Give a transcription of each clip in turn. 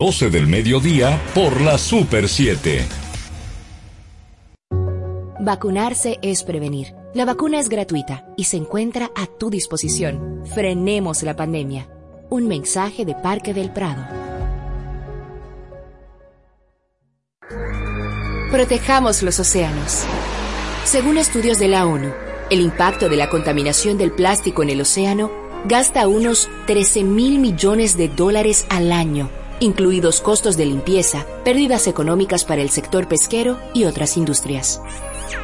12 del mediodía por la Super 7. Vacunarse es prevenir. La vacuna es gratuita y se encuentra a tu disposición. Frenemos la pandemia. Un mensaje de Parque del Prado. Protejamos los océanos. Según estudios de la ONU, el impacto de la contaminación del plástico en el océano gasta unos 13 mil millones de dólares al año incluidos costos de limpieza, pérdidas económicas para el sector pesquero y otras industrias.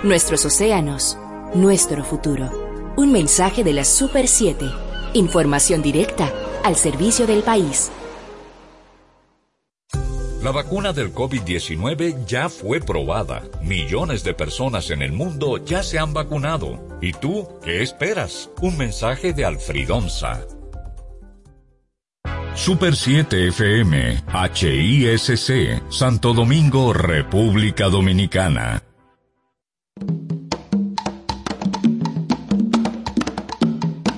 Nuestros océanos, nuestro futuro. Un mensaje de la Super 7. Información directa al servicio del país. La vacuna del COVID-19 ya fue probada. Millones de personas en el mundo ya se han vacunado. ¿Y tú qué esperas? Un mensaje de Alfridonza. Super 7 FM, HISC, Santo Domingo, República Dominicana.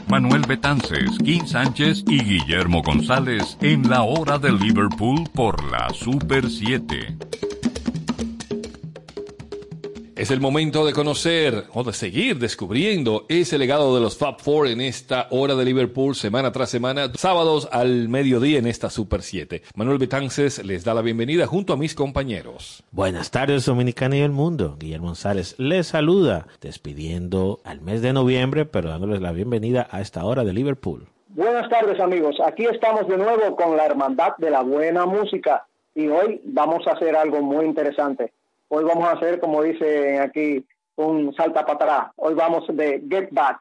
Manuel Betances, Kim Sánchez y Guillermo González en la hora de Liverpool por la Super 7. Es el momento de conocer o de seguir descubriendo ese legado de los Fab Four en esta hora de Liverpool semana tras semana, sábados al mediodía en esta Super 7. Manuel Betances les da la bienvenida junto a mis compañeros. Buenas tardes Dominicana y el mundo. Guillermo González les saluda, despidiendo al mes de noviembre, pero dándoles la bienvenida a esta hora de Liverpool. Buenas tardes amigos, aquí estamos de nuevo con la Hermandad de la Buena Música y hoy vamos a hacer algo muy interesante. Hoy vamos a hacer, como dice aquí, un salta para atrás. Hoy vamos de Get Back.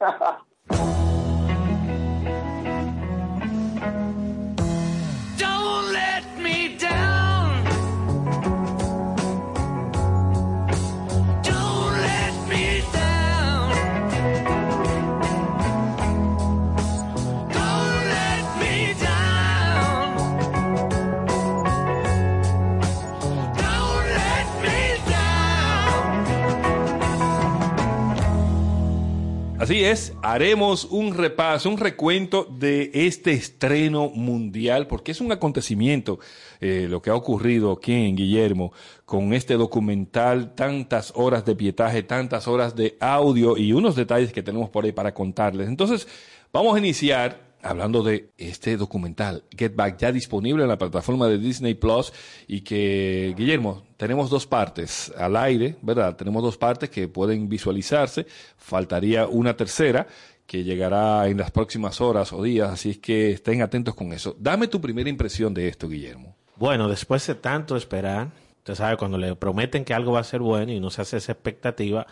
Así es, haremos un repaso, un recuento de este estreno mundial, porque es un acontecimiento eh, lo que ha ocurrido aquí en Guillermo con este documental, tantas horas de pietaje, tantas horas de audio y unos detalles que tenemos por ahí para contarles. Entonces, vamos a iniciar hablando de este documental, Get Back, ya disponible en la plataforma de Disney Plus y que, Guillermo, tenemos dos partes al aire, ¿verdad? Tenemos dos partes que pueden visualizarse, faltaría una tercera que llegará en las próximas horas o días, así es que estén atentos con eso. Dame tu primera impresión de esto, Guillermo. Bueno, después de tanto esperar, usted sabe, cuando le prometen que algo va a ser bueno y no se hace esa expectativa,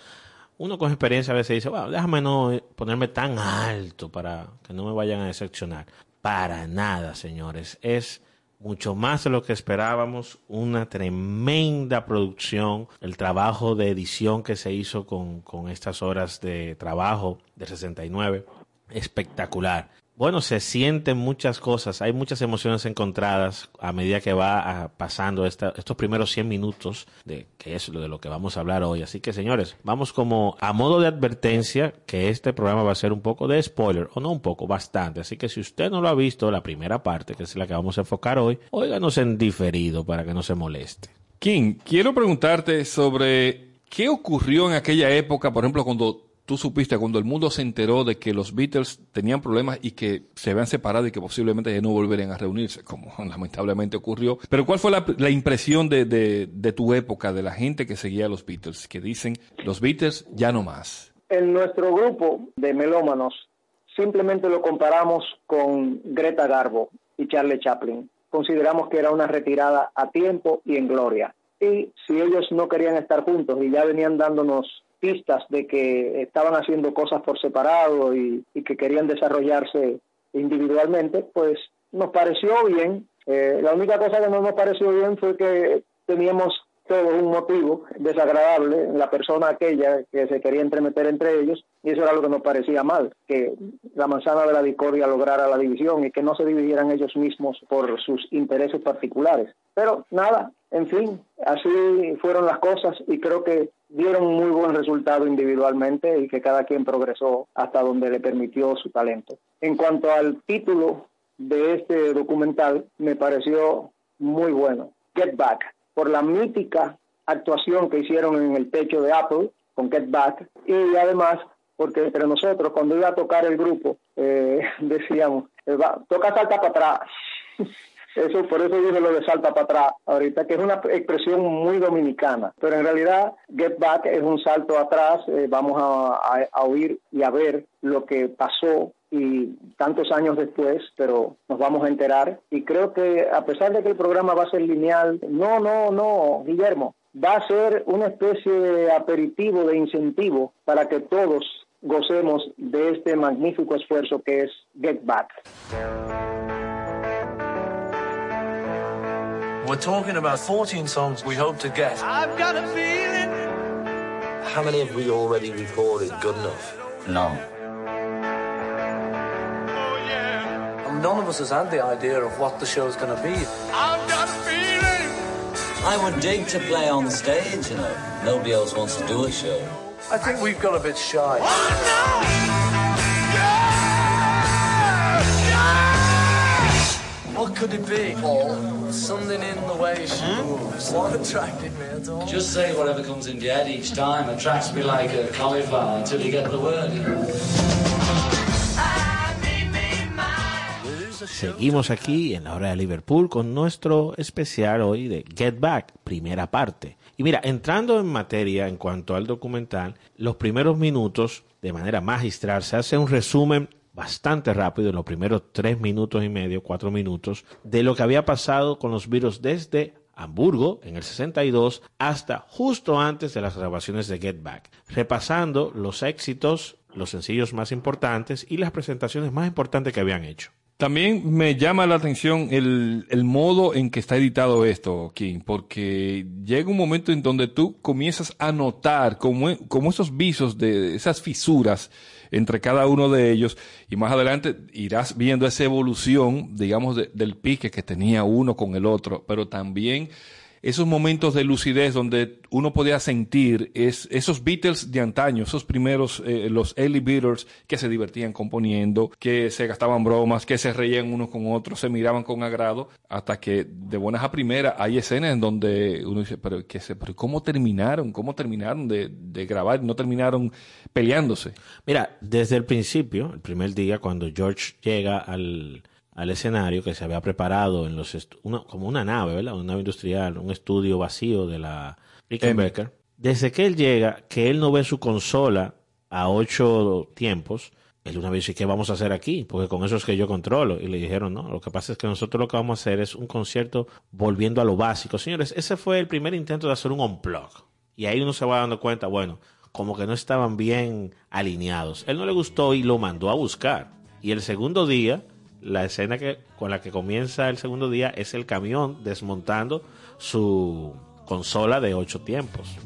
uno con experiencia a veces dice, bueno, déjame no ponerme tan alto para que no me vayan a decepcionar. Para nada, señores. Es mucho más de lo que esperábamos, una tremenda producción, el trabajo de edición que se hizo con, con estas horas de trabajo de 69, espectacular bueno, se sienten muchas cosas, hay muchas emociones encontradas a medida que va pasando estos primeros 100 minutos, de que es lo de lo que vamos a hablar hoy. Así que, señores, vamos como a modo de advertencia que este programa va a ser un poco de spoiler, o no un poco, bastante. Así que si usted no lo ha visto, la primera parte, que es la que vamos a enfocar hoy, óiganos en diferido para que no se moleste. King, quiero preguntarte sobre qué ocurrió en aquella época, por ejemplo, cuando tú supiste cuando el mundo se enteró de que los Beatles tenían problemas y que se habían separado y que posiblemente ya no volverían a reunirse, como lamentablemente ocurrió. Pero ¿cuál fue la, impresión de, de, tu época, de la gente que seguía a los Beatles, que dicen, los Beatles ya no más? En nuestro grupo de melómanos simplemente lo comparamos con Greta Garbo y Charlie Chaplin. Consideramos que era una retirada a tiempo y en gloria. Y si ellos no querían estar juntos y ya venían dándonos pistas de que estaban haciendo cosas por separado y, que querían desarrollarse individualmente, pues nos pareció bien. Eh, la única cosa que no nos pareció bien fue que teníamos todo un motivo desagradable en la persona aquella que se quería entremeter entre ellos y eso era lo que nos parecía mal, que la manzana de la discordia lograra la división y que no se dividieran ellos mismos por sus intereses particulares. Pero nada, en fin, así fueron las cosas y creo que dieron un muy buen resultado individualmente y que cada quien progresó hasta donde le permitió su talento. En cuanto al título de este documental me pareció muy bueno. Get Back, por la mítica actuación que hicieron en el techo de Apple con Get Back y además porque entre nosotros cuando iba a tocar el grupo eh, decíamos, eh, toca salta para atrás. Eso, por eso dije lo de salta para atrás ahorita, que es una expresión muy dominicana. Pero en realidad, get back es un salto atrás. Eh, vamos a, a, oír y a ver lo que pasó y tantos años después, pero nos vamos a enterar. Y creo que a pesar de que el programa va a ser lineal, no, no, no, Guillermo, va a ser una especie de aperitivo, de incentivo para que todos gocemos de este magnífico esfuerzo que es Get Back. We're talking about 14 songs we hope to get. I've got a feeling. How many have we already recorded good enough? None. Oh. None of us has had the idea of what the show's going to be. I've got a feeling. I would dig to play on stage, you know. Nobody else wants to do a show. I think we've got a bit shy. Oh, no! What could it be, Paul? Something in the way she moves. What attracted me at all? Just say whatever comes in your head each time attracts me like a cauliflower until you get the word, you know. Seguimos aquí en la hora de Liverpool con nuestro especial hoy de Get Back, primera parte. Y mira, entrando en materia en cuanto al documental, los primeros minutos, de manera magistral, se hace un resumen bastante rápido, en los primeros tres minutos y medio, cuatro minutos, de lo que había pasado con los virus desde Hamburgo en el 62 hasta justo antes de las grabaciones de Get Back, repasando los éxitos, los sencillos más importantes y las presentaciones más importantes que habían hecho. También me llama la atención el, el, modo en que está editado esto, King, porque llega un momento en donde tú comienzas a notar como, como esos visos de esas fisuras entre cada uno de ellos y más adelante irás viendo esa evolución, digamos, de, del pique que tenía uno con el otro, pero también esos momentos de lucidez donde uno podía sentir es, esos Beatles de antaño, esos primeros, eh, los early Beatles que se divertían componiendo, que se gastaban bromas, que se reían unos con otros, se miraban con agrado, hasta que de buenas a primeras hay escenas en donde uno dice, pero, ¿qué se, pero ¿cómo terminaron? ¿Cómo terminaron de, de grabar? ¿No terminaron peleándose? Mira, desde el principio, el primer día, cuando George llega al al escenario que se había preparado en los una, como una nave, ¿verdad? Una nave industrial, un estudio vacío de la Rickenbacker. Desde que él llega, que él no ve su consola a ocho tiempos, él una vez dice, ¿qué vamos a hacer aquí? Porque con eso es que yo controlo. Y le dijeron, no, lo que pasa es que nosotros lo que vamos a hacer es un concierto volviendo a lo básico. Señores, ese fue el primer intento de hacer un unplug. Y ahí uno se va dando cuenta, bueno, como que no estaban bien alineados. Él no le gustó y lo mandó a buscar. Y el segundo día la escena que, con la que comienza el segundo día es el camión desmontando su consola de ocho tiempos.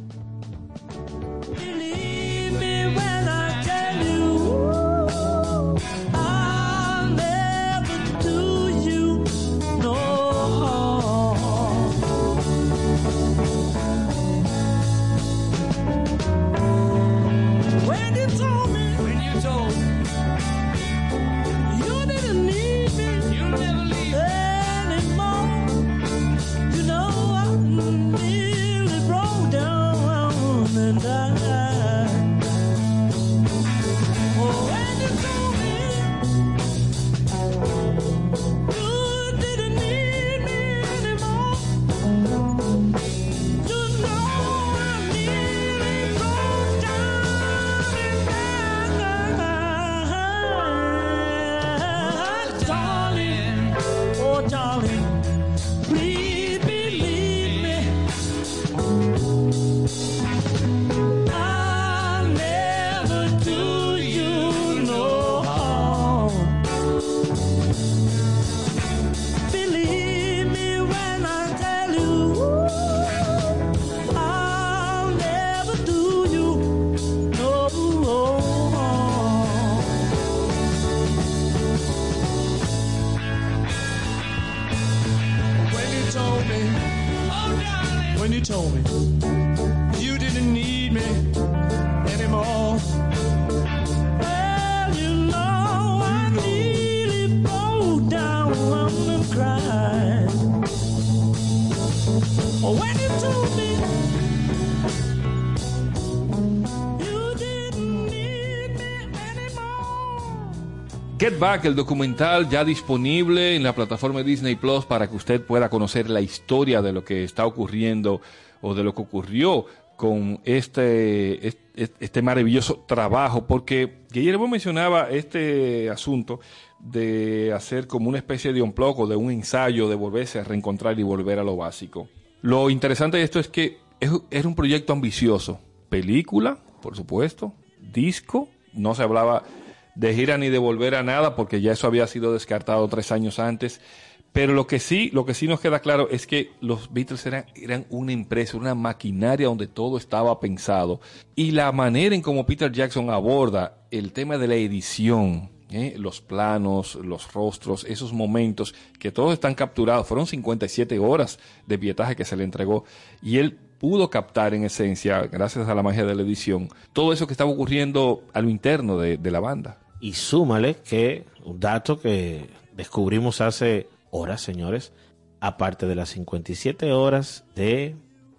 Back, el documental ya disponible en la plataforma Disney Plus para que usted pueda conocer la historia de lo que está ocurriendo o de lo que ocurrió con este, este, maravilloso trabajo, porque Guillermo mencionaba este asunto de hacer como una especie de un o de un ensayo, de volverse a reencontrar y volver a lo básico. Lo interesante de esto es que era un proyecto ambicioso. Película, por supuesto, disco, no se hablaba de gira ni de volver a nada, porque ya eso había sido descartado tres años antes. Pero lo que sí, lo que sí nos queda claro es que los Beatles eran, eran una empresa, una maquinaria donde todo estaba pensado. Y la manera en cómo Peter Jackson aborda el tema de la edición, ¿eh? los planos, los rostros, esos momentos que todos están capturados. Fueron 57 horas de pietaje que se le entregó. Y él pudo captar en esencia, gracias a la magia de la edición, todo eso que estaba ocurriendo a lo interno de, de la banda. Y súmale que un dato que descubrimos hace horas, señores, aparte de las 57 horas de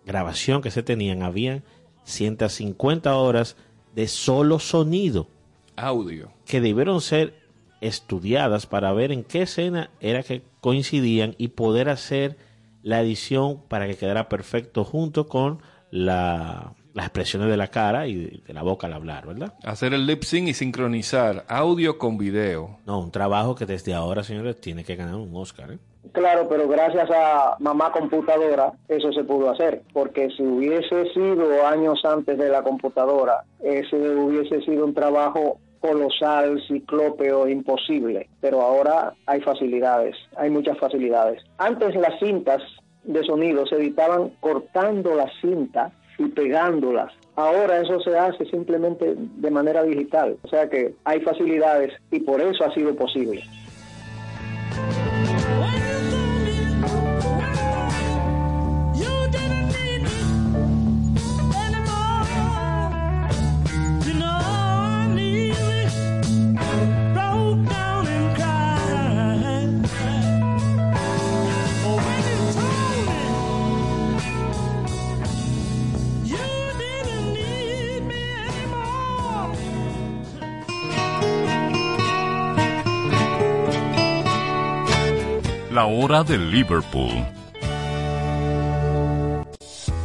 grabación que se tenían, habían 150 horas de solo sonido. Audio. Que debieron ser estudiadas para ver en qué escena era que coincidían y poder hacer la edición para que quedara perfecto junto con la las expresiones de la cara y de la boca al hablar, ¿verdad? Hacer el lip sync y sincronizar audio con video. No, un trabajo que desde ahora, señores, tiene que ganar un Oscar, ¿eh? Claro, pero gracias a mamá computadora eso se pudo hacer, porque si hubiese sido años antes de la computadora, ese hubiese sido un trabajo colosal, ciclópeo, imposible, pero ahora hay facilidades, hay muchas facilidades. Antes las cintas de sonido se editaban cortando la cinta y pegándolas. Ahora eso se hace simplemente de manera digital, o sea que hay facilidades y por eso ha sido posible. Hora de Liverpool.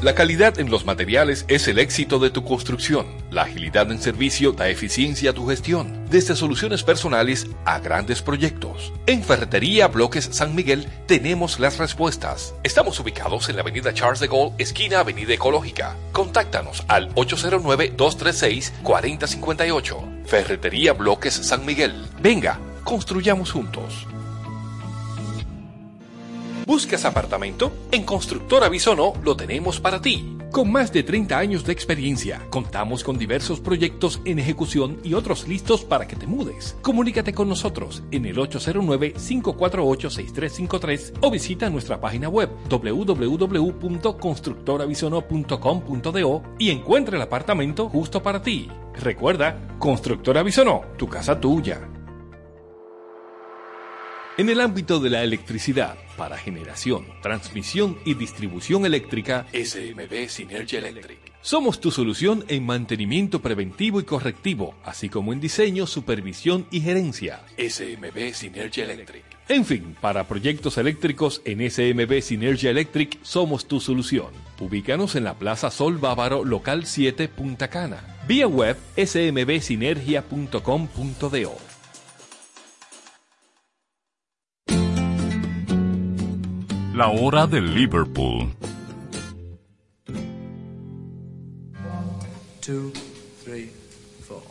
La calidad en los materiales es el éxito de tu construcción. La agilidad en servicio da eficiencia a tu gestión, desde soluciones personales a grandes proyectos. En Ferretería Bloques San Miguel tenemos las respuestas. Estamos ubicados en la avenida Charles de Gaulle, esquina Avenida Ecológica. Contáctanos al 809-236-4058. Ferretería Bloques San Miguel. Venga, construyamos juntos. ¿Buscas apartamento? En Constructora Bisono lo tenemos para ti. Con más de 30 años de experiencia, contamos con diversos proyectos en ejecución y otros listos para que te mudes. Comunícate con nosotros en el 809-548-6353 o visita nuestra página web www.constructorabisono.com.do y encuentra el apartamento justo para ti. Recuerda, Constructora Bisono, tu casa tuya. En el ámbito de la electricidad, para generación, transmisión y distribución eléctrica, SMB Synergy Electric. Somos tu solución en mantenimiento preventivo y correctivo, así como en diseño, supervisión y gerencia. SMB Synergy Electric. En fin, para proyectos eléctricos en SMB Synergy Electric somos tu solución. Ubícanos en la Plaza Sol Bávaro, local 7, Punta Cana. Vía web smbsinergia.com.do. La hora de Liverpool. Two, three, four.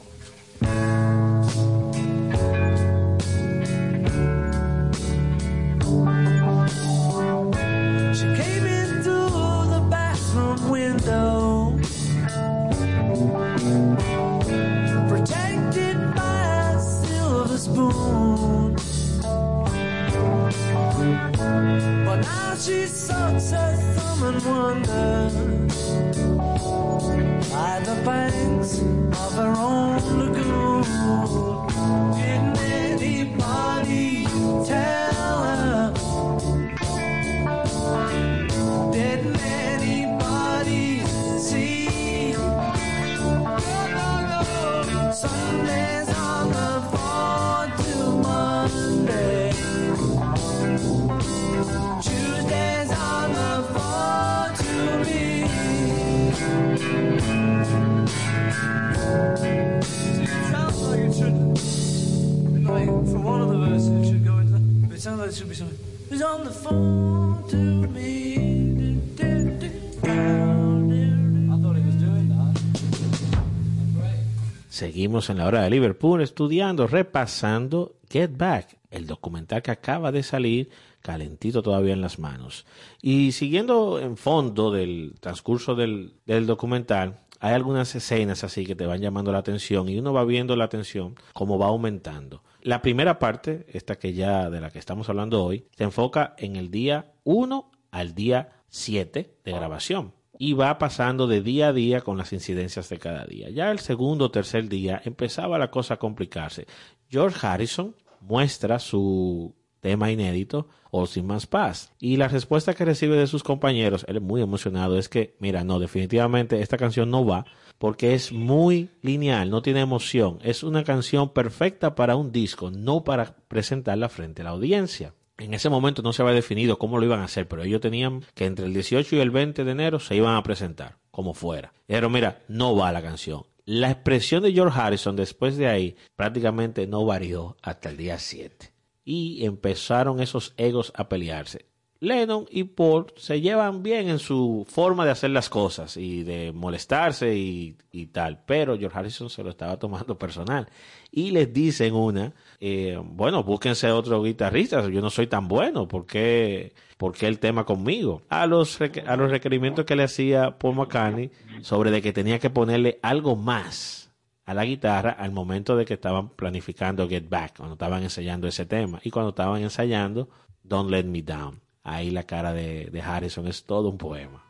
Seguimos en la hora de Liverpool estudiando, repasando Get Back, el documental que acaba de salir calentito todavía en las manos. Y siguiendo en fondo del transcurso del, del documental, hay algunas escenas así que te van llamando la atención y uno va viendo la atención como va aumentando. La primera parte, esta que ya de la que estamos hablando hoy, se enfoca en el día 1 al día 7 de grabación y va pasando de día a día con las incidencias de cada día. Ya el segundo o tercer día empezaba la cosa a complicarse. George Harrison muestra su tema inédito, All Sin Más Paz. Y la respuesta que recibe de sus compañeros, él es muy emocionado, es que, mira, no, definitivamente esta canción no va porque es muy lineal, no tiene emoción. Es una canción perfecta para un disco, no para presentarla frente a la audiencia. En ese momento no se había definido cómo lo iban a hacer, pero ellos tenían que entre el 18 y el 20 de enero se iban a presentar, como fuera. Pero mira, no va la canción. La expresión de George Harrison después de ahí prácticamente no varió hasta el día 7 y empezaron esos egos a pelearse. Lennon y Paul se llevan bien en su forma de hacer las cosas y de molestarse y, tal, pero George Harrison se lo estaba tomando personal y les dicen una, eh, bueno, búsquense otro guitarrista, yo no soy tan bueno, ¿por qué, por qué el tema conmigo? A los, a los requerimientos que le hacía Paul McCartney sobre de que tenía que ponerle algo más a la guitarra al momento de que estaban planificando Get Back, cuando estaban ensayando ese tema y cuando estaban ensayando Don't Let Me Down. Ahí la cara de, de Harrison es todo un poema.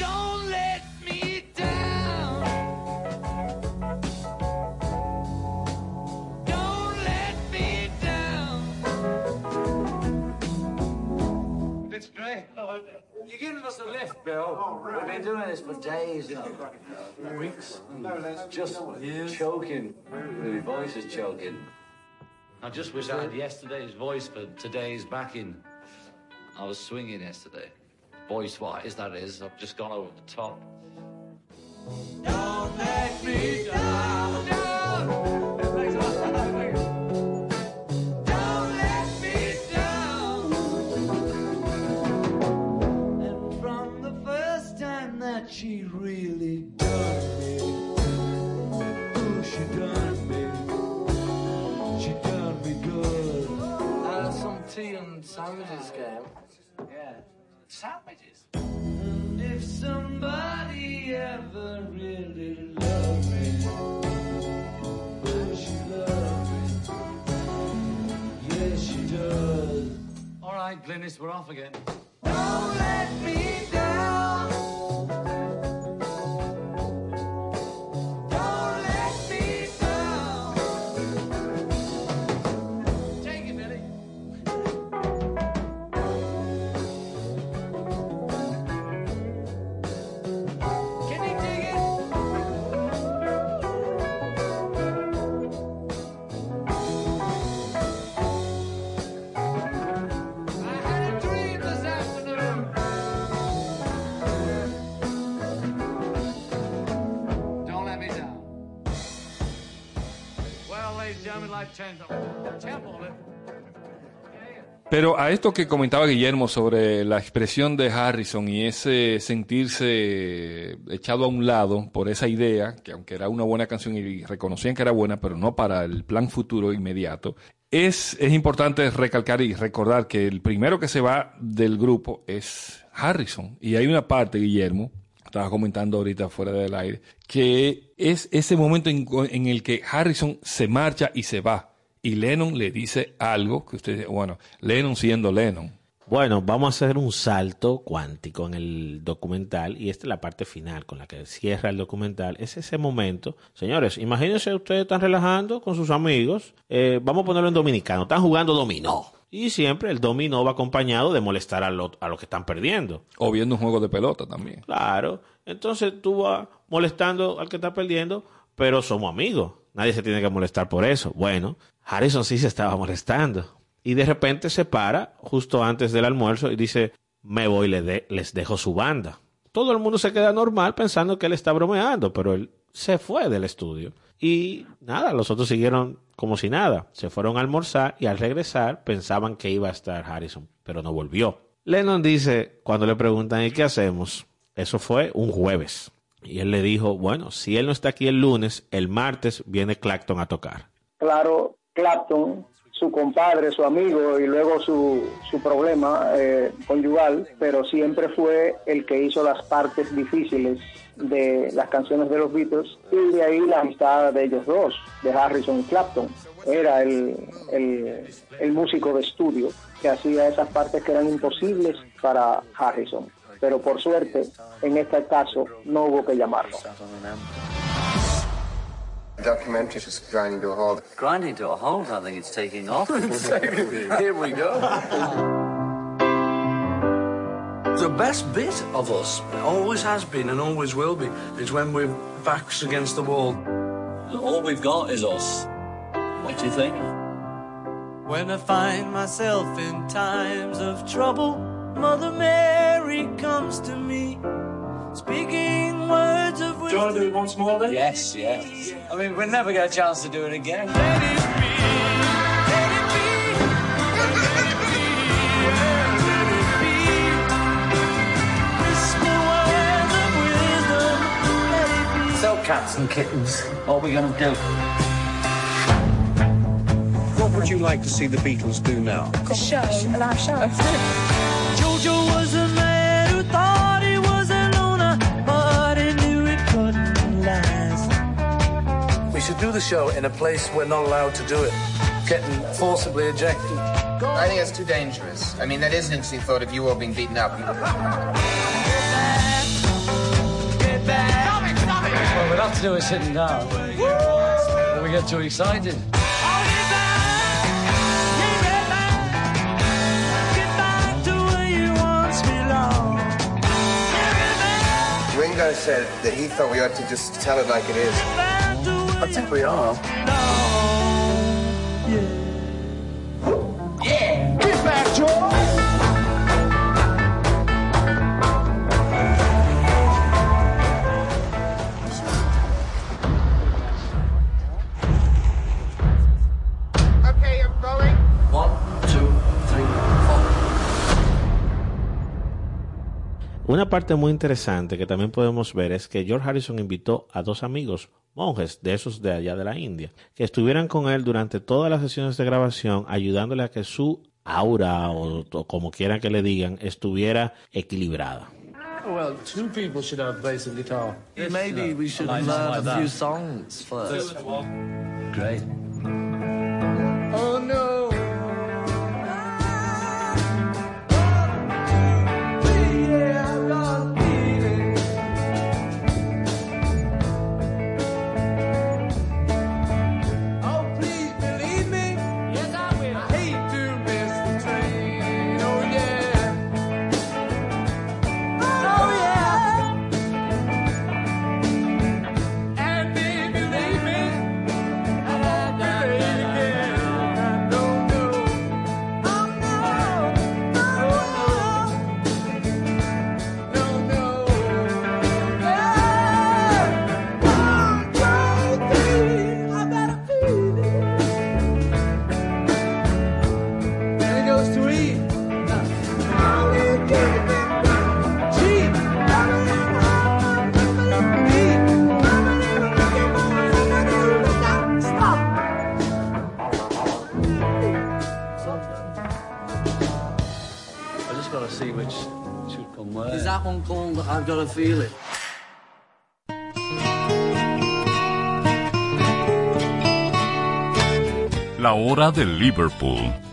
Don't let me down. Don't let me down. It's great. You're giving us a lift, Bill. We've been doing this for days, you know. Weeks. Just choking. My voice is choking. I just wish I had yesterday's voice for today's backing. I was swinging yesterday. Voice wise, that is. I've just gone over the top. Don't let me down. Don't let me down. And from the first time that she really done me, ooh, she done me. She done me good. Uh, some tea and sandwiches came. Sandwiches? And if somebody ever really loved me, will she love me? Yes, she does. All right, Glynis, we're off again. Don't let me down. Pero a esto que comentaba Guillermo sobre la expresión de Harrison y ese sentirse echado a un lado por esa idea, que aunque era una buena canción y reconocían que era buena, pero no para el plan futuro inmediato, es, es importante recalcar y recordar que el primero que se va del grupo es Harrison. Y hay una parte, Guillermo, estaba comentando ahorita fuera del aire, que es ese momento en, en el que Harrison se marcha y se va. Y Lennon le dice algo que usted, bueno, Lennon siendo Lennon. Bueno, vamos a hacer un salto cuántico en el documental y esta es la parte final con la que cierra el documental. Es ese momento. Señores, imagínense ustedes están relajando con sus amigos. eh, vamos a ponerlo en dominicano. Están jugando dominó. Y siempre el dominó va acompañado de molestar a los a los que están perdiendo. O viendo un juego de pelota también. Claro. Entonces tú vas molestando al que está perdiendo, pero somos amigos. Nadie se tiene que molestar por eso. Bueno, Harrison sí se estaba molestando. Y de repente se para justo antes del almuerzo y dice, me voy, le de- les dejo su banda. todo el mundo se queda normal pensando que él está bromeando, pero él se fue del estudio. Y nada, los otros siguieron como si nada. Se fueron a almorzar y al regresar pensaban que iba a estar Harrison, pero no volvió. Lennon dice, cuando le preguntan, ¿y qué hacemos? Eso fue un jueves. Y él le dijo, bueno, si él no está aquí el lunes, el martes viene Clapton a tocar. Claro, Clapton, su compadre, su amigo y luego su, su problema eh, conyugal, pero siempre fue el que hizo las partes difíciles de las canciones de los Beatles y de ahí la amistad de ellos dos, de Harrison y Clapton. Era el, el, el músico de estudio que hacía esas partes que eran imposibles para Harrison. Pero por suerte, en este caso, no hubo que llamarlo. Documentary just grinding to a halt. Grinding to a halt, I think it's taking off. Here we go. The best bit of us always has been and always will be is when we're backs against the wall. All we've got is us. What do you think? When I find myself in times of trouble, Mother Mary comes to me, speaking words of wisdom. Do you want to do it once more then? Yes, yes. I mean, we'll never get a chance to do it again. Let it be, let it be, let it be, let it be. Whisper words of wisdom, let it be. Sell cats and kittens. What are we going to do? What would you like to see the Beatles do now? a show, a live show. Jojo was a We should do the show in a place we're not allowed to do it. Getting forcibly ejected. I think that's too dangerous. I mean, that is an interesting thought of you all being beaten up. Get back. Stop it, stop it. Well, we'll have to do it sitting down. When we get too excited. Get. Get back. Get to where you once belonged. Ringo said that he thought we ought to just tell it like it is. Back to where I Una parte muy interesante que también podemos ver es que George Harrison invitó a dos amigos, monjes de esos de allá de la India, que estuvieran con él durante todas las sesiones de grabación, ayudándole a que su aura o, o como quieran que le digan estuviera equilibrada. Well, two people should have bass and guitar. Maybe we should learn a few songs first. Great. God. That one I've Got a Feeling? La hora de Liverpool.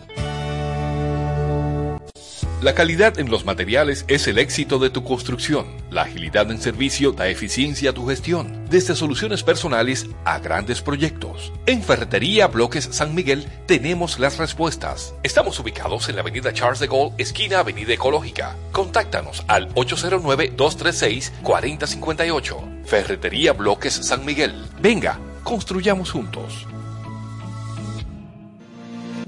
La calidad en los materiales es el éxito de tu construcción. La agilidad en servicio da eficiencia a tu gestión. Desde soluciones personales a grandes proyectos. En Ferretería Bloques San Miguel tenemos las respuestas. Estamos ubicados en la avenida Charles de Gaulle, esquina Avenida Ecológica. Contáctanos al 809-236-4058. Ferretería Bloques San Miguel. Venga, construyamos juntos.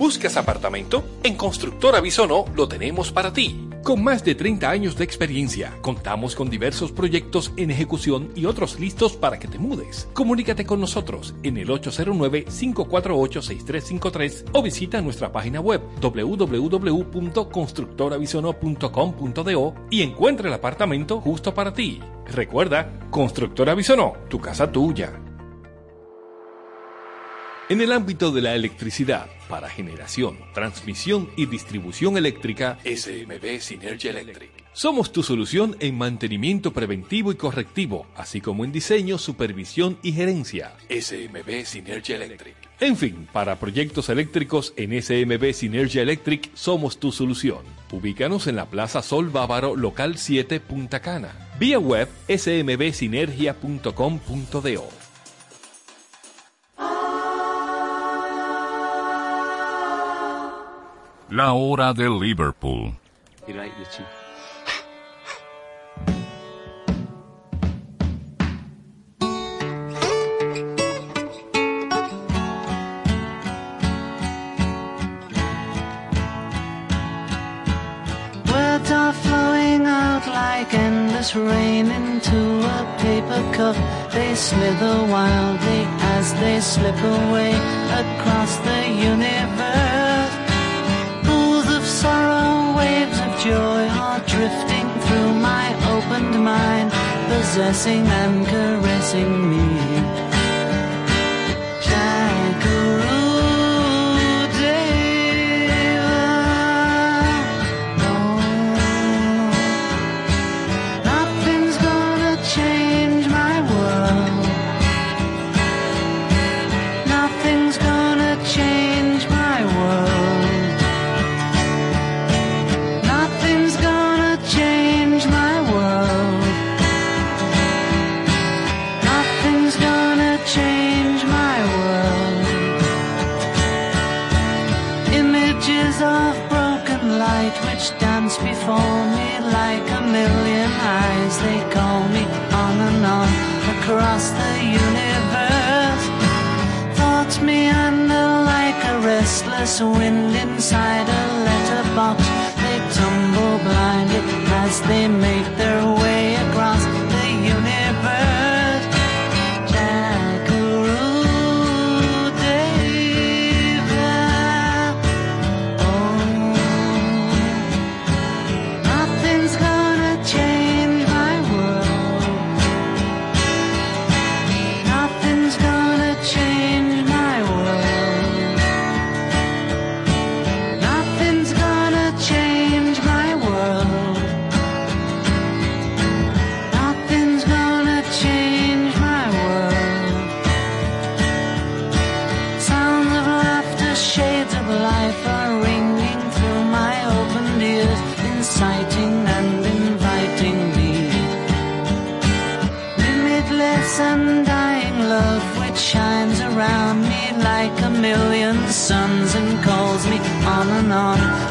¿Buscas apartamento? En Constructora Bisono lo tenemos para ti. Con más de 30 años de experiencia, contamos con diversos proyectos en ejecución y otros listos para que te mudes. Comunícate con nosotros en el 809-548-6353 o visita nuestra página web www.constructoravisionó.com.do y encuentra el apartamento justo para ti. Recuerda, Constructora Bisonó, tu casa tuya. En el ámbito de la electricidad, para generación, transmisión y distribución eléctrica, SMB Synergy Electric. Somos tu solución en mantenimiento preventivo y correctivo, así como en diseño, supervisión y gerencia. SMB Synergy Electric. En fin, para proyectos eléctricos en SMB Synergy Electric somos tu solución. Ubícanos en la Plaza Sol Bávaro, local 7, Punta Cana. Vía web smbsinergia.com.do. La hora de Liverpool. Words are flowing out like endless rain into a paper cup. They slither wildly as they slip away across the universe. Drifting through my opened mind, possessing and caressing me. there's a wind inside.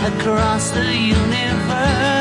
Across the universe.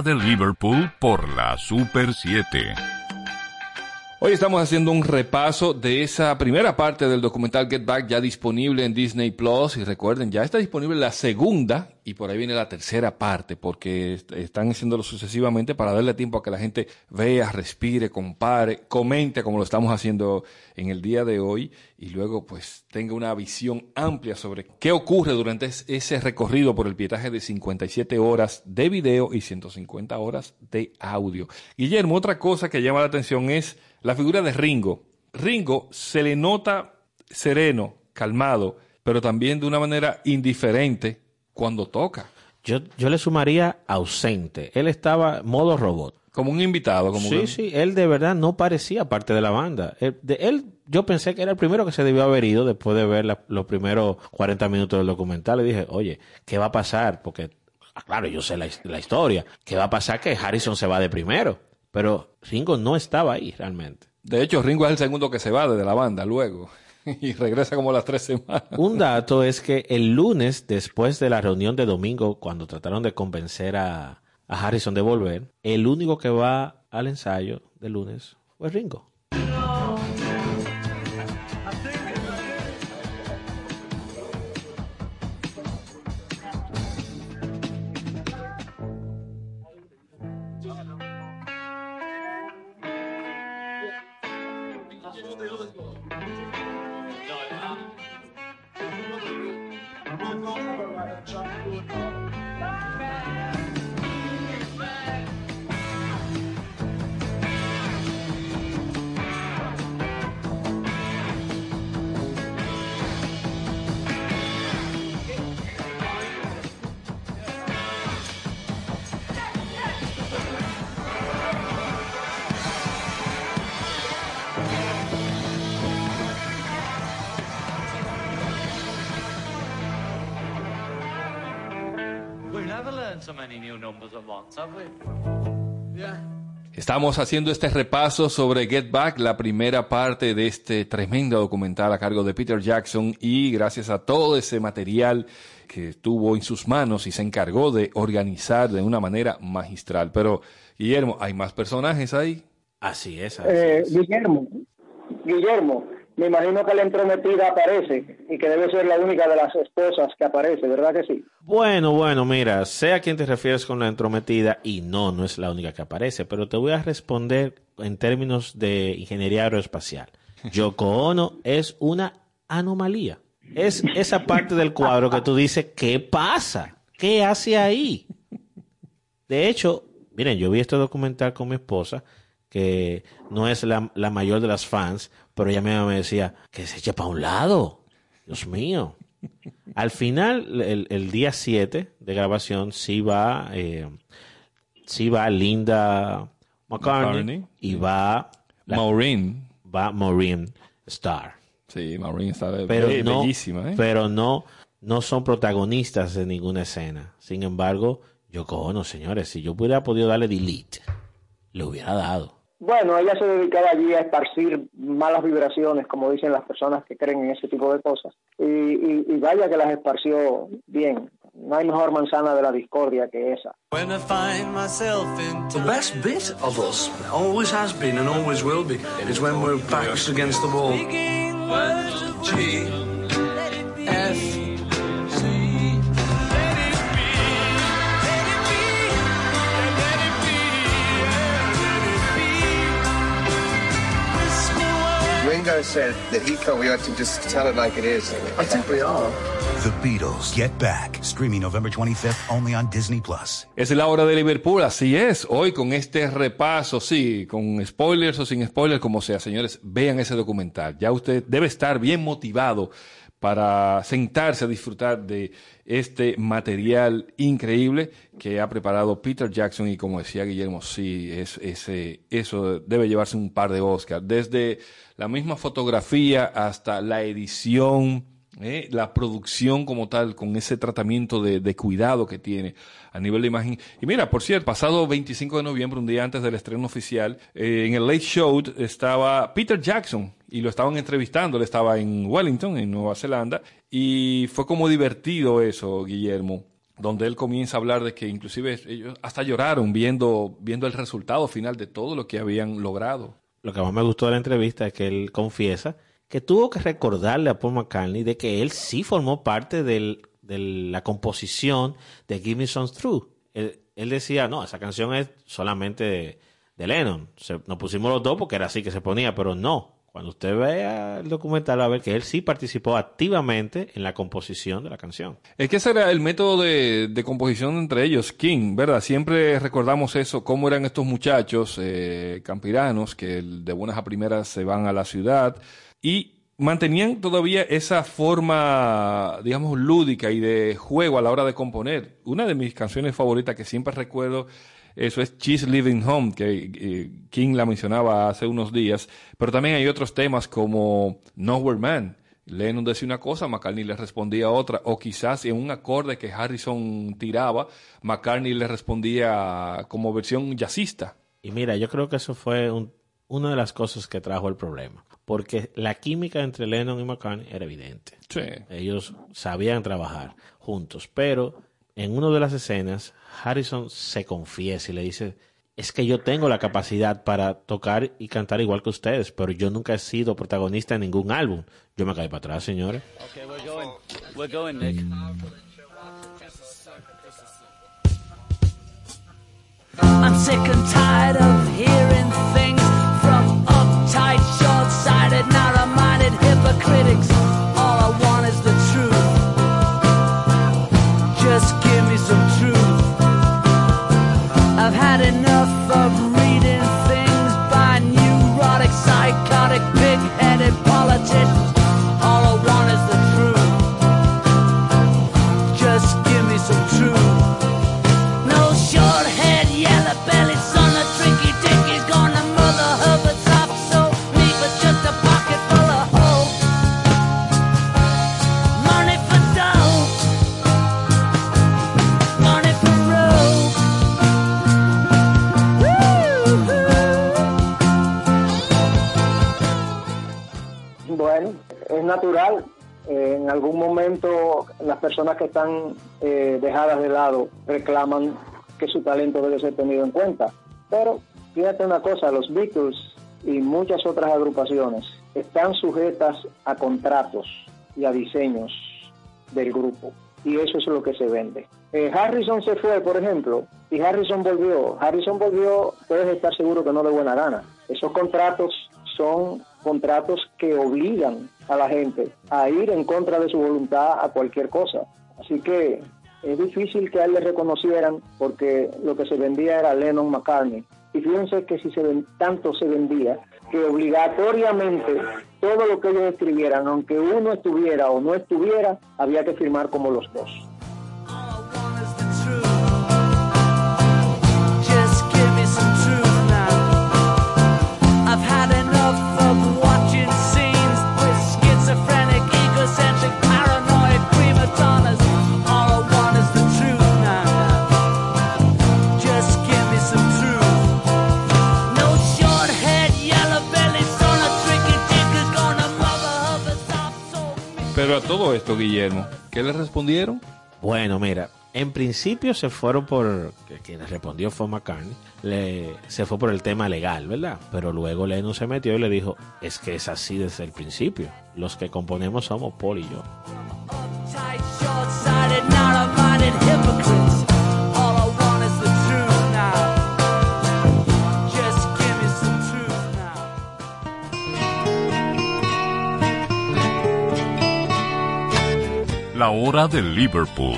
La hora de Liverpool por la Super 7. Hoy estamos haciendo un repaso de esa primera parte del documental Get Back ya disponible en Disney Plus y recuerden, ya está disponible la segunda y por ahí viene la tercera parte, porque est- están haciéndolo sucesivamente para darle tiempo a que la gente vea, respire, compare, comente como lo estamos haciendo en el día de hoy y luego pues tenga una visión amplia sobre qué ocurre durante es- ese recorrido por el pietaje de 57 horas de video y 150 horas de audio. Guillermo, otra cosa que llama la atención es la figura de Ringo. Ringo se le nota sereno, calmado, pero también de una manera indiferente cuando toca. Yo, yo le sumaría ausente. Él estaba modo robot. Como un invitado. Como sí, sí, él de verdad no parecía parte de la banda. Él, de- él- yo pensé que era el primero que se debió haber ido después de ver la- los primeros 40 minutos del documental. Y dije, oye, ¿qué va a pasar? Porque, ah, claro, yo sé la, la historia. ¿Qué va a pasar? Que Harrison se va de primero. Pero Ringo no estaba ahí realmente. De hecho, Ringo es el segundo que se va de la banda luego. y regresa como las tres semanas. Un dato es que el lunes, después de la reunión de domingo, cuando trataron de convencer a, a Harrison de volver, el único que va al ensayo del lunes fue Ringo. Estamos haciendo este repaso sobre Get Back, la primera parte de este tremendo documental a cargo de Peter Jackson y gracias a todo ese material que tuvo en sus manos y se encargó de organizar de una manera magistral. Pero, Guillermo, hay más personajes ahí. Así es. así Eh, es. Guillermo, Guillermo, me imagino que la entrometida aparece y que debe ser la única de las esposas que aparece, ¿verdad que sí? Bueno, bueno, mira, sé a quién te refieres con la entrometida y no, no es la única que aparece, pero te voy a responder en términos de ingeniería aeroespacial. Yoko Ono es una anomalía. Es esa parte del cuadro que tú dices, ¿qué pasa? ¿Qué hace ahí? De hecho, miren, yo vi este documental con mi esposa, que no es la, la mayor de las fans, pero ella misma me decía, que se eche para un lado. Dios mío. Al final, el, el día 7 de grabación, sí va, eh, sí va Linda McCartney, McCartney. y va, la- Maureen. va Maureen Starr. Sí, Maureen está be- Pero be- no, bellísima. ¿eh? pero no, no son protagonistas de ninguna escena. Sin embargo, Yoko Ono, señores, si yo hubiera podido darle delete, le hubiera dado. Bueno, ella se dedicaba allí a esparcir malas vibraciones, como dicen las personas que creen en ese tipo de cosas. Y, y- y vaya que las esparció bien. No hay mejor manzana de la discordia que esa. When I find myself in The best bit of us always has been and always will be is when we're backs against the wall. G F Ringo said that he felt we ought to just tell it like it is. I think we are. The Beatles Get Back, streaming November 25th only on Disney Plus. Es la hora de Liverpool, así es. Hoy con este repaso, sí, con spoilers o sin spoilers, como sea, señores, vean ese documental. Ya usted debe estar bien motivado para sentarse a disfrutar de este material increíble que ha preparado Peter Jackson y como decía Guillermo, sí, es, ese, eso debe llevarse un par de Oscars. Desde la misma fotografía hasta la edición, ¿eh? la producción como tal, con ese tratamiento de, cuidado que tiene a nivel de imagen. Y mira, por cierto, pasado 25 de noviembre, un día antes del estreno oficial, eh, en el Late Show estaba Peter Jackson y lo estaban entrevistando, él estaba en Wellington, en Nueva Zelanda, y fue como divertido eso, Guillermo donde él comienza a hablar de que inclusive ellos hasta lloraron viendo, viendo el resultado final de todo lo que habían logrado. Lo que más me gustó de la entrevista es que él confiesa que tuvo que recordarle a Paul McCartney de que él sí formó parte de la composición de Give Me Some True. Él, él decía, no, esa canción es solamente de, de Lennon. Se- nos pusimos los dos porque era así que se ponía, pero no. Cuando usted vea el documental va a ver que él sí participó activamente en la composición de la canción. Es que ese era el método de, composición entre ellos, King, ¿verdad? Siempre recordamos eso, cómo eran estos muchachos eh, campiranos que de buenas a primeras se van a la ciudad y mantenían todavía esa forma, digamos, lúdica y de juego a la hora de componer. Una de mis canciones favoritas que siempre recuerdo, eso es She's Living Home, que eh, King la mencionaba hace unos días, pero también hay otros temas como Nowhere Man. Lennon decía una cosa, McCartney le respondía otra, o quizás en un acorde que Harrison tiraba, McCartney le respondía como versión jazzista. Y mira, yo creo que eso fue un- una de las cosas que trajo el problema. Porque la química entre Lennon y McCartney era evidente. Sí. Ellos sabían trabajar juntos. Pero en una de las escenas, Harrison se confiesa y le dice, es que yo tengo la capacidad para tocar y cantar igual que ustedes, pero yo nunca he sido protagonista en ningún álbum. Yo me caí para atrás, señores. Okay, we're going. We're going, Nick. I'm sick and tired of hearing things natural. Eh, en algún momento las personas que están eh, dejadas de lado reclaman que su talento debe ser tenido en cuenta. Pero fíjate una cosa, los Beatles y muchas otras agrupaciones están sujetas a contratos y a diseños del grupo. Y eso es lo que se vende. Eh, Harrison se fue, por ejemplo, y Harrison volvió. Harrison volvió, puedes estar seguro que no de buena gana. Esos contratos son contratos que obligan a la gente a ir en contra de su voluntad a cualquier cosa. Así que es difícil que a él le reconocieran porque lo que se vendía era Lennon McCartney. Y fíjense que si se tanto se vendía que obligatoriamente todo lo que ellos escribieran, aunque uno estuviera o no estuviera, había que firmar como los dos. Pero a todo esto, Guillermo, ¿qué le respondieron? Bueno, mira, en principio se fueron por, que quien respondió fue McCartney, le, se fue por el tema legal, ¿verdad? Pero luego Lennon se metió y le dijo, es que es así desde el principio. Los que componemos somos Paul y yo. La hora de Liverpool.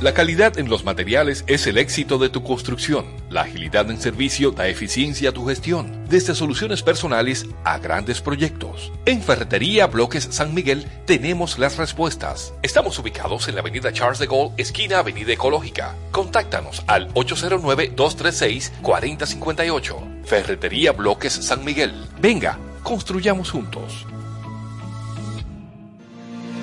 La calidad en los materiales es el éxito de tu construcción. La agilidad en servicio da eficiencia a tu gestión, desde soluciones personales a grandes proyectos. En Ferretería Bloques San Miguel tenemos las respuestas. Estamos ubicados en la avenida Charles de Gaulle, esquina Avenida Ecológica. Contáctanos al 809-236-4058. Ferretería Bloques San Miguel. Venga, construyamos juntos.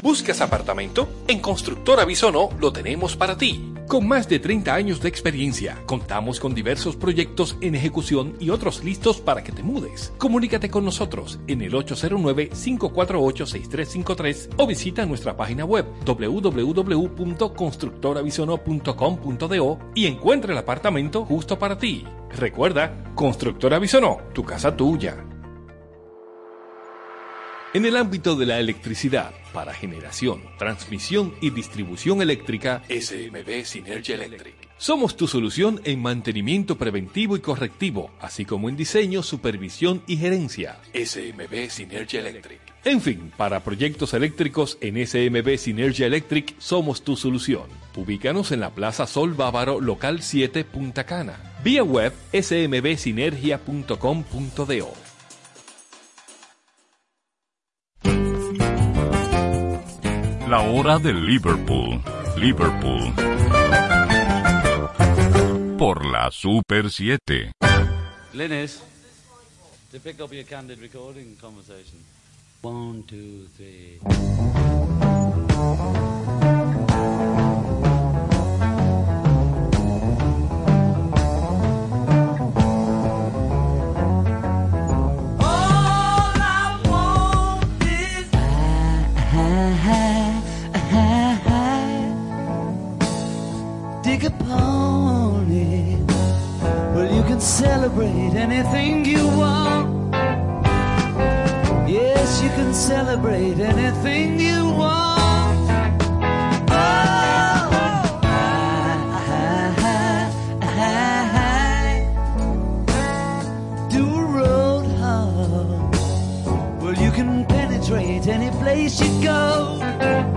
¿Buscas apartamento? En Constructora Bisono lo tenemos para ti. Con más de 30 años de experiencia, contamos con diversos proyectos en ejecución y otros listos para que te mudes. Comunícate con nosotros en el 809-548-6353 o visita nuestra página web www.constructorabisono.com.do y encuentra el apartamento justo para ti. Recuerda, Constructora Bisono, tu casa tuya. En el ámbito de la electricidad, para generación, transmisión y distribución eléctrica, SMB Synergia Electric. Somos tu solución en mantenimiento preventivo y correctivo, así como en diseño, supervisión y gerencia. SMB Synergia Electric. En fin, para proyectos eléctricos en SMB Synergia Electric somos tu solución. Ubícanos en la Plaza Sol Bávaro, local 7, Punta Cana. Vía web smbsinergia.com.do. La hora de Liverpool. Liverpool. Por la Super 7. Linus, to pick up your candid recording conversation. One, two, three. Dig upon it. Well, you can celebrate anything you want. Yes, you can celebrate anything you want. Oh, I, I, I, do a road hug. Well, you can penetrate any place you go.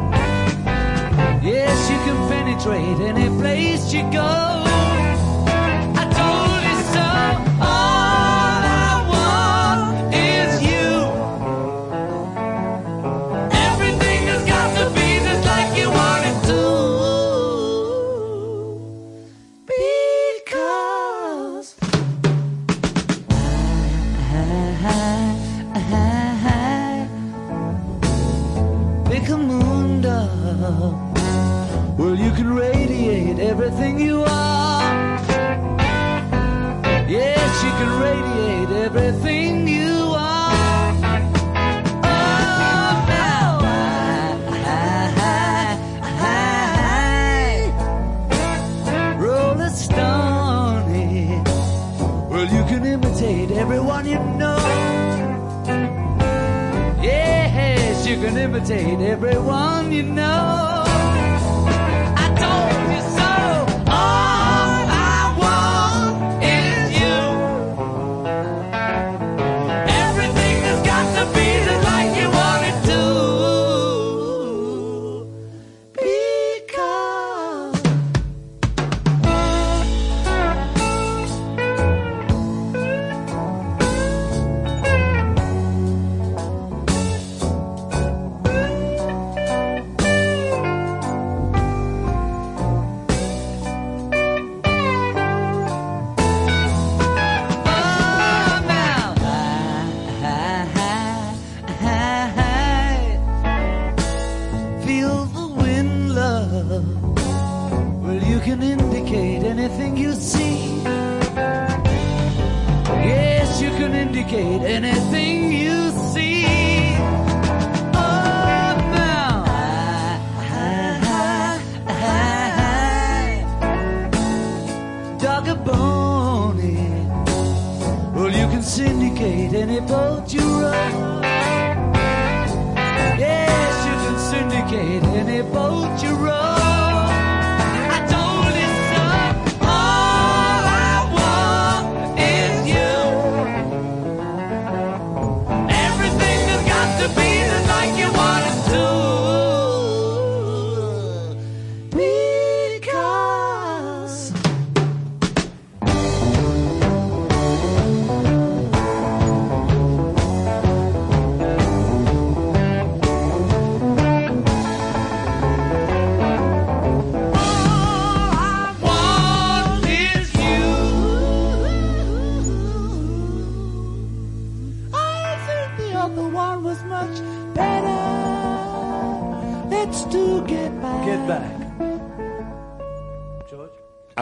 Can penetrate any place you go. Can imitate everyone you know.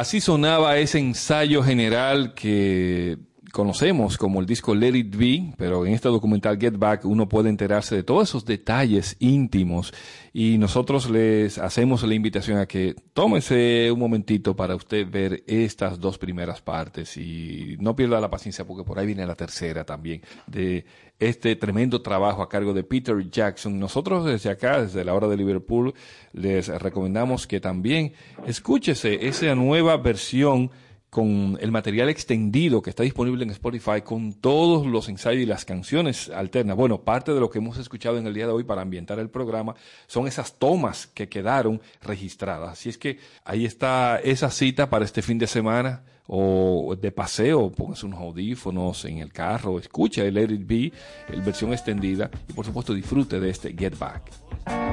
Así sonaba ese ensayo general que conocemos como el disco Let It Be, pero en este documental Get Back uno puede enterarse de todos esos detalles íntimos y nosotros les hacemos la invitación a que tómense un momentito para usted ver estas dos primeras partes y no pierda la paciencia porque por ahí viene la tercera también de este tremendo trabajo a cargo de Peter Jackson. Nosotros desde acá, desde la hora de Liverpool, les recomendamos que también escúchese esa nueva versión con el material extendido que está disponible en Spotify con todos los ensayos y las canciones alternas. Bueno, parte de lo que hemos escuchado en el día de hoy para ambientar el programa son esas tomas que quedaron registradas. Así es que ahí está esa cita para este fin de semana o de paseo, póngase unos audífonos en el carro, escucha el Let It Be, el versión extendida y por supuesto disfrute de este Get Back.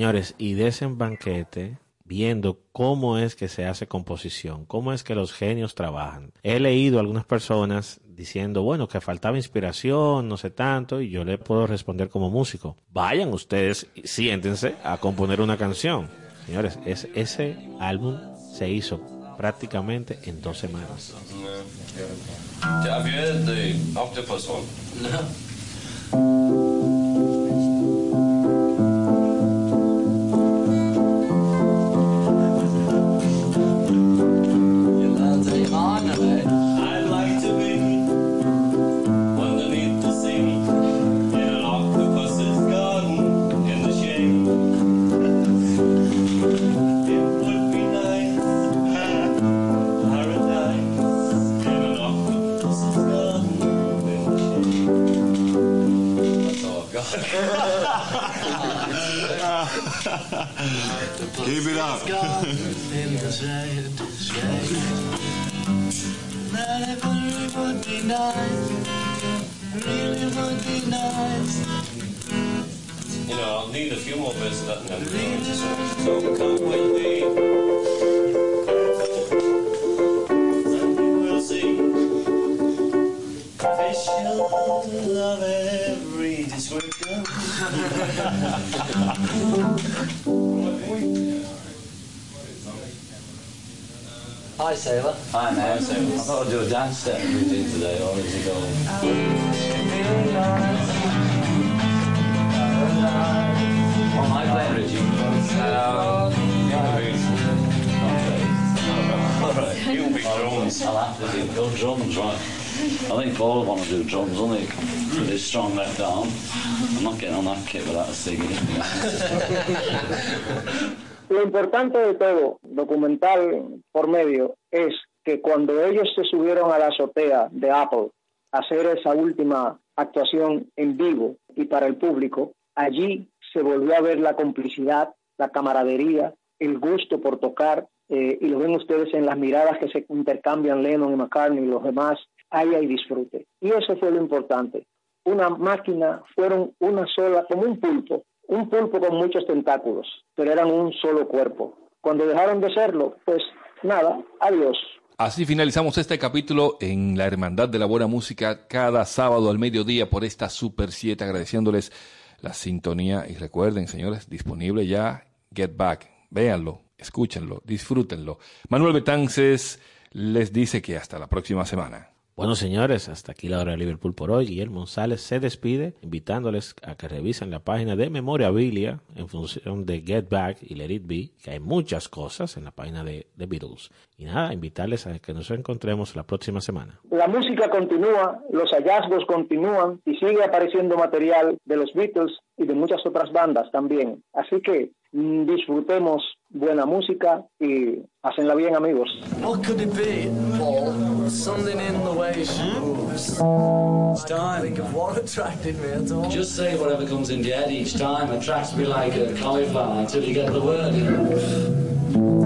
Señores, y de ese banquete, viendo cómo es que se hace composición, cómo es que los genios trabajan. He leído a algunas personas diciendo, bueno, que faltaba inspiración, no sé tanto, y yo le puedo responder como músico. Vayan ustedes, y siéntense a componer una canción. Señores, es, ese álbum se hizo prácticamente en dos semanas. Thought I'd do a dance step routine today, or is it all? What am I playing, Richie? Uh, Alright. You'll be drums. I'll have to do go drums, right. I think Paul will want to do drums, only with his strong left arm. I'm not getting on that kit without a ciggy. Lo importante de todo, documental por medio, es que cuando ellos se subieron a la azotea de Apple a hacer esa última actuación en vivo y para el público, allí se volvió a ver la complicidad, la camaradería, el gusto por tocar, eh, y lo ven ustedes en las miradas que se intercambian Lennon y McCartney y los demás, ahí hay disfrute. Y eso fue lo importante. Una máquina, fueron una sola, como un pulpo, un pulpo con muchos tentáculos, pero eran un solo cuerpo. Cuando dejaron de serlo, pues nada, adiós. Así finalizamos este capítulo en la Hermandad de la Buena Música cada sábado al mediodía por esta Super 7, agradeciéndoles la sintonía y recuerden, señores, disponible ya Get Back. Véanlo, escúchenlo, disfrútenlo. Manuel Betances les dice que hasta la próxima semana. Bueno, señores, hasta aquí la hora de Liverpool por hoy. Guillermo González se despide, invitándoles a que revisen la página de Memorabilia en función de Get Back y Let It Be, que hay muchas cosas en la página de, de Beatles. Y nada, invitarles a que nos encontremos la próxima semana. La música continúa, los hallazgos continúan y sigue apareciendo material de los Beatles y de muchas otras bandas también. Así que Mm, disfrutemos buena música y hacenla bien amigos. What could it be, Paul? Something in the way she moves. I can't think of what attracted me at all. Just say whatever comes in your head each time attracts me like a cauliflower until you get the word, you.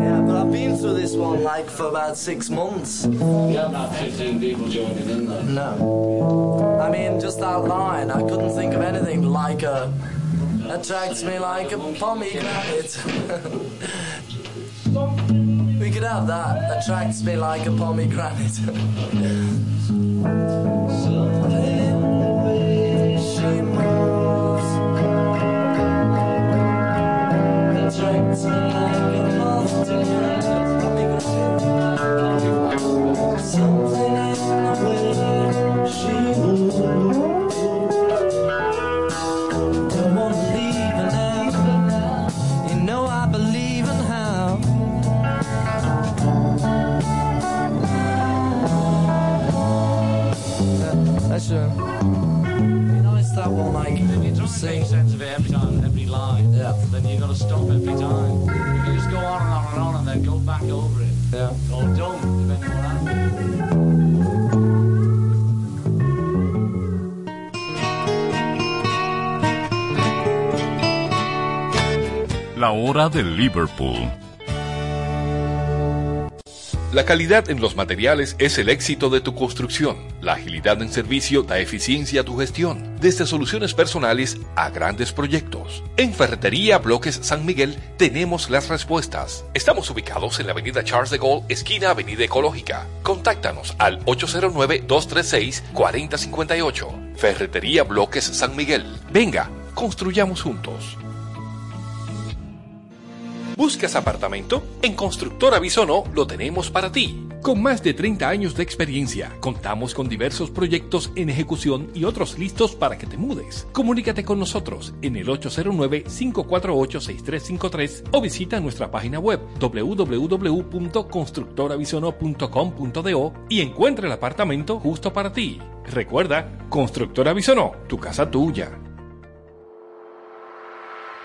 Yeah, but I've been through this one like for about six months. You haven't had 15 people joining in though. No. I mean, just that line, I couldn't think of anything like a. Attracts me like a pomegranate. we could have that. Attracts me like a pomegranate. she moves. Attracts me like that one like If you don't make sense of it every time, every line, Yeah. then you've got to stop every time. If you just go on and on and on and then go back over it, Yeah. or don't, depending on what happens. La hora de Liverpool. La calidad en los materiales es el éxito de tu construcción. La agilidad en servicio da eficiencia a tu gestión, desde soluciones personales a grandes proyectos. En Ferretería Bloques San Miguel tenemos las respuestas. Estamos ubicados en la avenida Charles de Gaulle, esquina Avenida Ecológica. Contáctanos al 809-236-4058. Ferretería Bloques San Miguel. Venga, construyamos juntos. ¿Buscas apartamento? En Constructora Bisono lo tenemos para ti. Con más de 30 años de experiencia, contamos con diversos proyectos en ejecución y otros listos para que te mudes. Comunícate con nosotros en el 809-548-6353 o visita nuestra página web www.constructorabisono.com.do y encuentra el apartamento justo para ti. Recuerda, Constructora Bisono, tu casa tuya.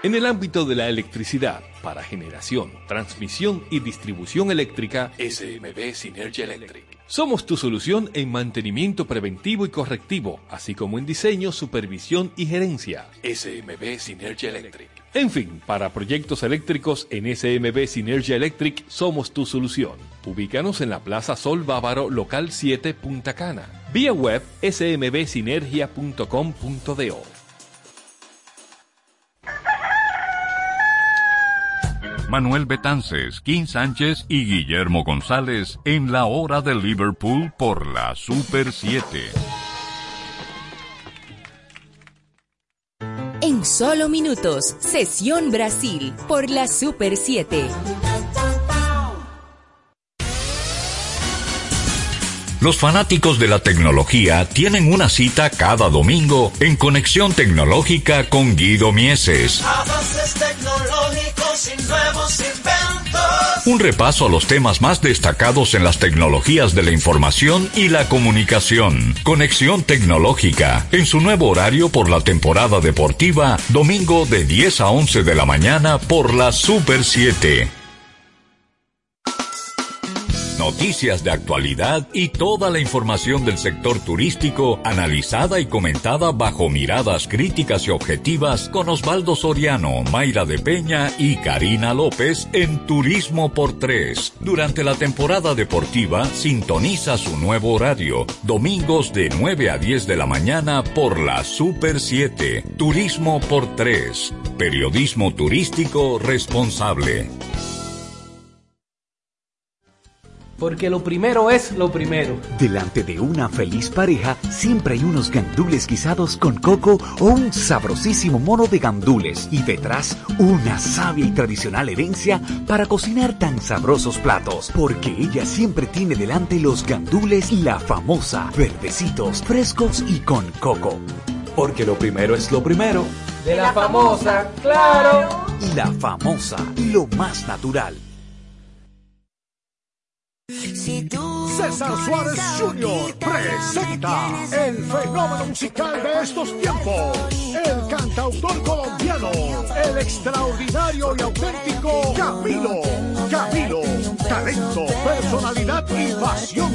En el ámbito de la electricidad, para generación, transmisión y distribución eléctrica, SMB Synergy Electric. Somos tu solución en mantenimiento preventivo y correctivo, así como en diseño, supervisión y gerencia. SMB Synergy Electric. En fin, para proyectos eléctricos en SMB Sinergia Electric somos tu solución. Ubícanos en la Plaza Sol Bávaro, local 7, Punta Cana. Vía web smbsinergia.com.do. Manuel Betances, Kim Sánchez y Guillermo González en la hora de Liverpool por la Super 7. En solo minutos, Sesión Brasil por la Super 7. Los fanáticos de la tecnología tienen una cita cada domingo en Conexión Tecnológica con Guido Mieses. Avances tecnológicos. Un repaso a los temas más destacados en las tecnologías de la información y la comunicación. Conexión Tecnológica, en su nuevo horario por la temporada deportiva, domingo de 10 a 11 de la mañana por la Super 7. Noticias de actualidad y toda la información del sector turístico analizada y comentada bajo miradas críticas y objetivas con Osvaldo Soriano, Mayra de Peña y Karina López en Turismo por Tres. Durante la temporada deportiva sintoniza su nuevo horario, domingos de 9 a 10 de la mañana por la Super 7. Turismo por Tres. Periodismo turístico responsable. Porque lo primero es lo primero. Delante de una feliz pareja siempre hay unos gandules guisados con coco o un sabrosísimo mono de gandules y detrás una sabia y tradicional herencia para cocinar tan sabrosos platos. Porque ella siempre tiene delante los gandules y la famosa, verdecitos, frescos y con coco. Porque lo primero es lo primero. De la famosa, claro. Y la famosa, lo más natural. César Suárez Jr. presenta el fenómeno musical de estos tiempos, el cantautor colombiano, el extraordinario y auténtico Camilo. Camilo, talento, personalidad y pasión,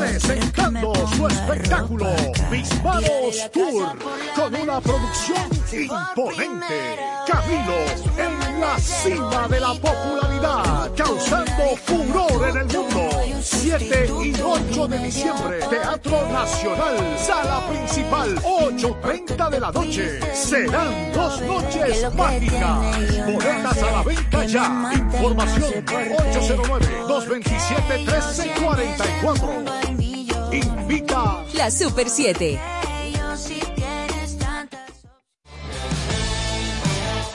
presentando su espectáculo Mis Manos Tour, con una producción imponente. Camilo en la cima de la popularidad, causando furor en el mundo. 7 y 8 de diciembre, Teatro Nacional, sala principal, 8.30 de la noche. Serán dos noches mágicas. Boletas a la venta ya. Información 809-227-1344. Invita La Super 7.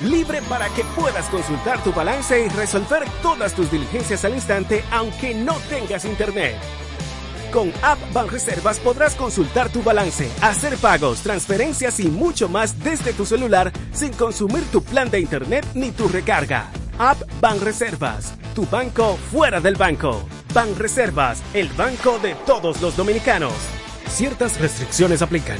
Libre para que puedas consultar tu balance y resolver todas tus diligencias al instante aunque no tengas internet. Con App Banreservas podrás consultar tu balance, hacer pagos, transferencias y mucho más desde tu celular sin consumir tu plan de internet ni tu recarga. App Banreservas, tu banco fuera del banco. Banreservas, el banco de todos los dominicanos. Ciertas restricciones aplican.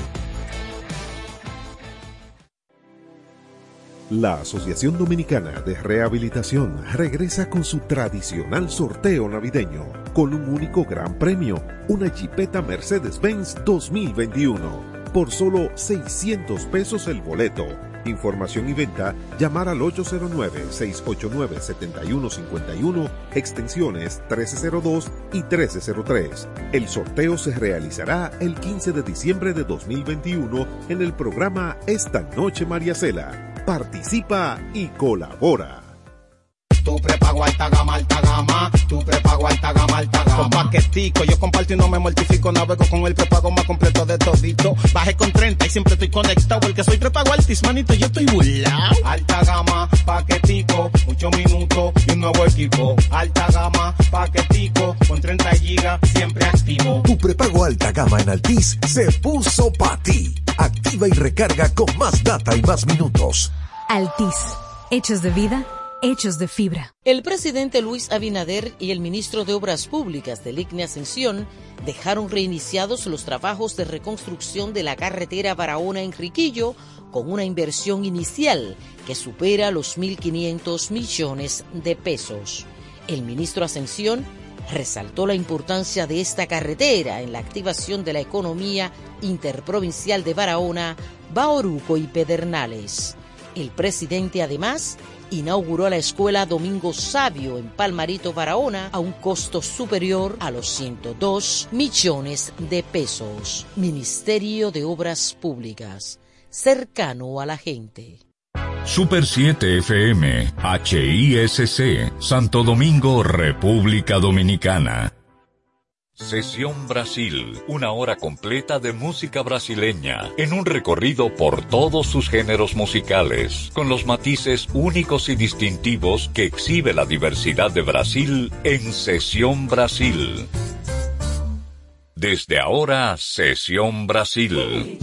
La Asociación Dominicana de Rehabilitación regresa con su tradicional sorteo navideño, con un único gran premio, una Jeepeta Mercedes-Benz 2021, por solo 600 pesos el boleto. Información y venta, llamar al 809-689-7151, extensiones 1302 y 1303. El sorteo se realizará el 15 de diciembre de 2021 en el programa Esta Noche María Cela. Participa y colabora. Tu prepago alta gama, alta gama. Tu prepago alta gama, alta gama. Con paquetico, yo comparto y no me mortifico. Navego con el prepago más completo de todito. Bajé con 30 y siempre estoy conectado. Porque soy prepago altis, manito, yo estoy burlao. Alta gama, paquetico, muchos minutos y un nuevo equipo. Alta gama, paquetico, con 30 gigas, siempre activo. Tu prepago alta gama en Altis se puso para ti. Activa y recarga con más data y más minutos. Altis. Hechos de vida, hechos de fibra. El presidente Luis Abinader y el ministro de Obras Públicas del ICNE Ascensión dejaron reiniciados los trabajos de reconstrucción de la carretera Barahona-Enriquillo con una inversión inicial que supera los 1.500 millones de pesos. El ministro Ascensión resaltó la importancia de esta carretera en la activación de la economía interprovincial de Barahona, Baoruco y Pedernales. El presidente además inauguró la escuela Domingo Sabio en Palmarito, Barahona, a un costo superior a los 102 millones de pesos. Ministerio de Obras Públicas, cercano a la gente. Super 7 FM, HISC, Santo Domingo, República Dominicana. Sesión Brasil, una hora completa de música brasileña, en un recorrido por todos sus géneros musicales, con los matices únicos y distintivos que exhibe la diversidad de Brasil en Sesión Brasil. Desde ahora, Sesión Brasil.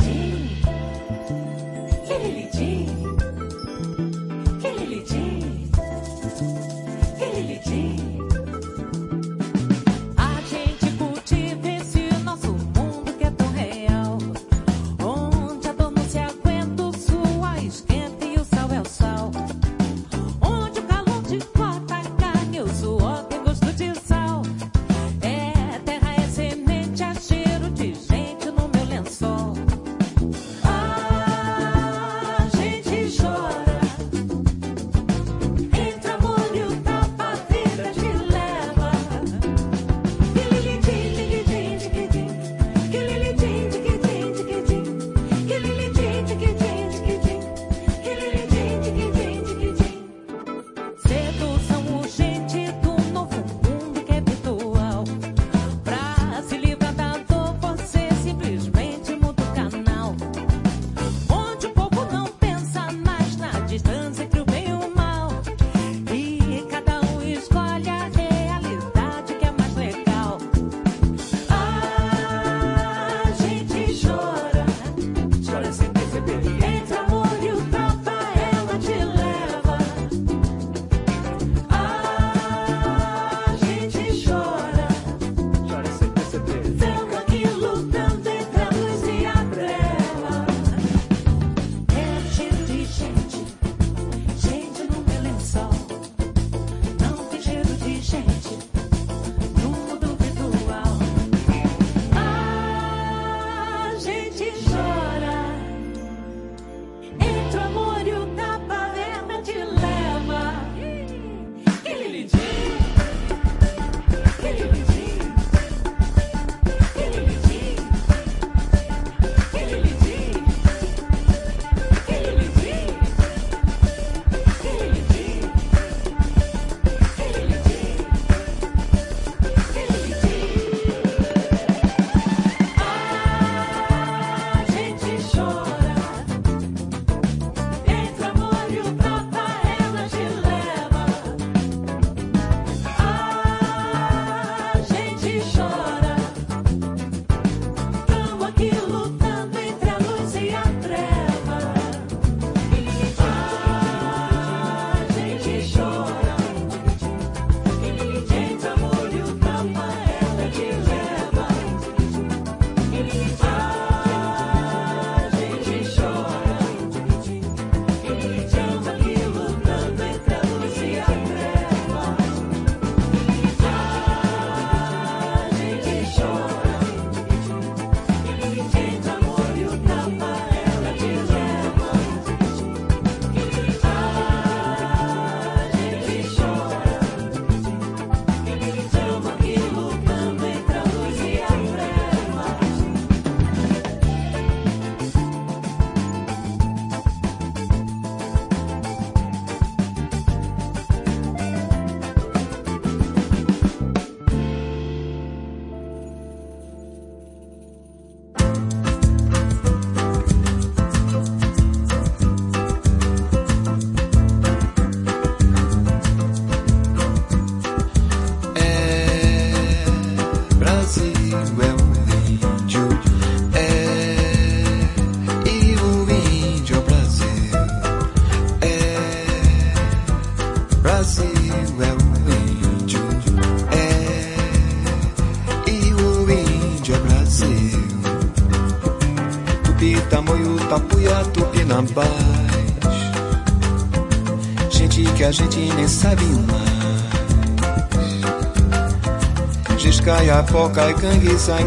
Boca e sai e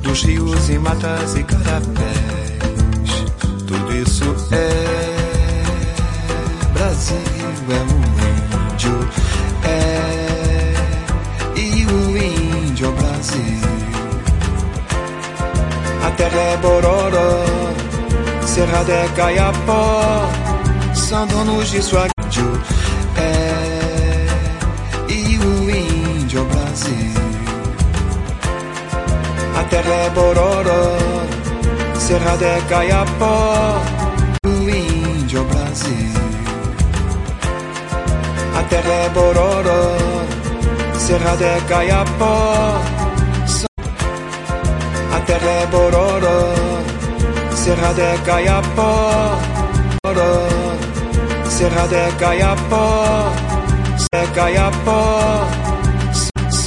Dos rios e matas e carapés. Tudo isso é Brasil, é um índio É E o índio é o Brasil. A terra é Bororó Serra é Caiapó São donos de sua índio A terra é Bororó, Cerrado é Caiapó, o índio Brasil. A terra é Bororó, Cerrado é Caiapó, a terra é Bororó, Cerrado é Caiapó, Cerrado é Caiapó, é Caiapó,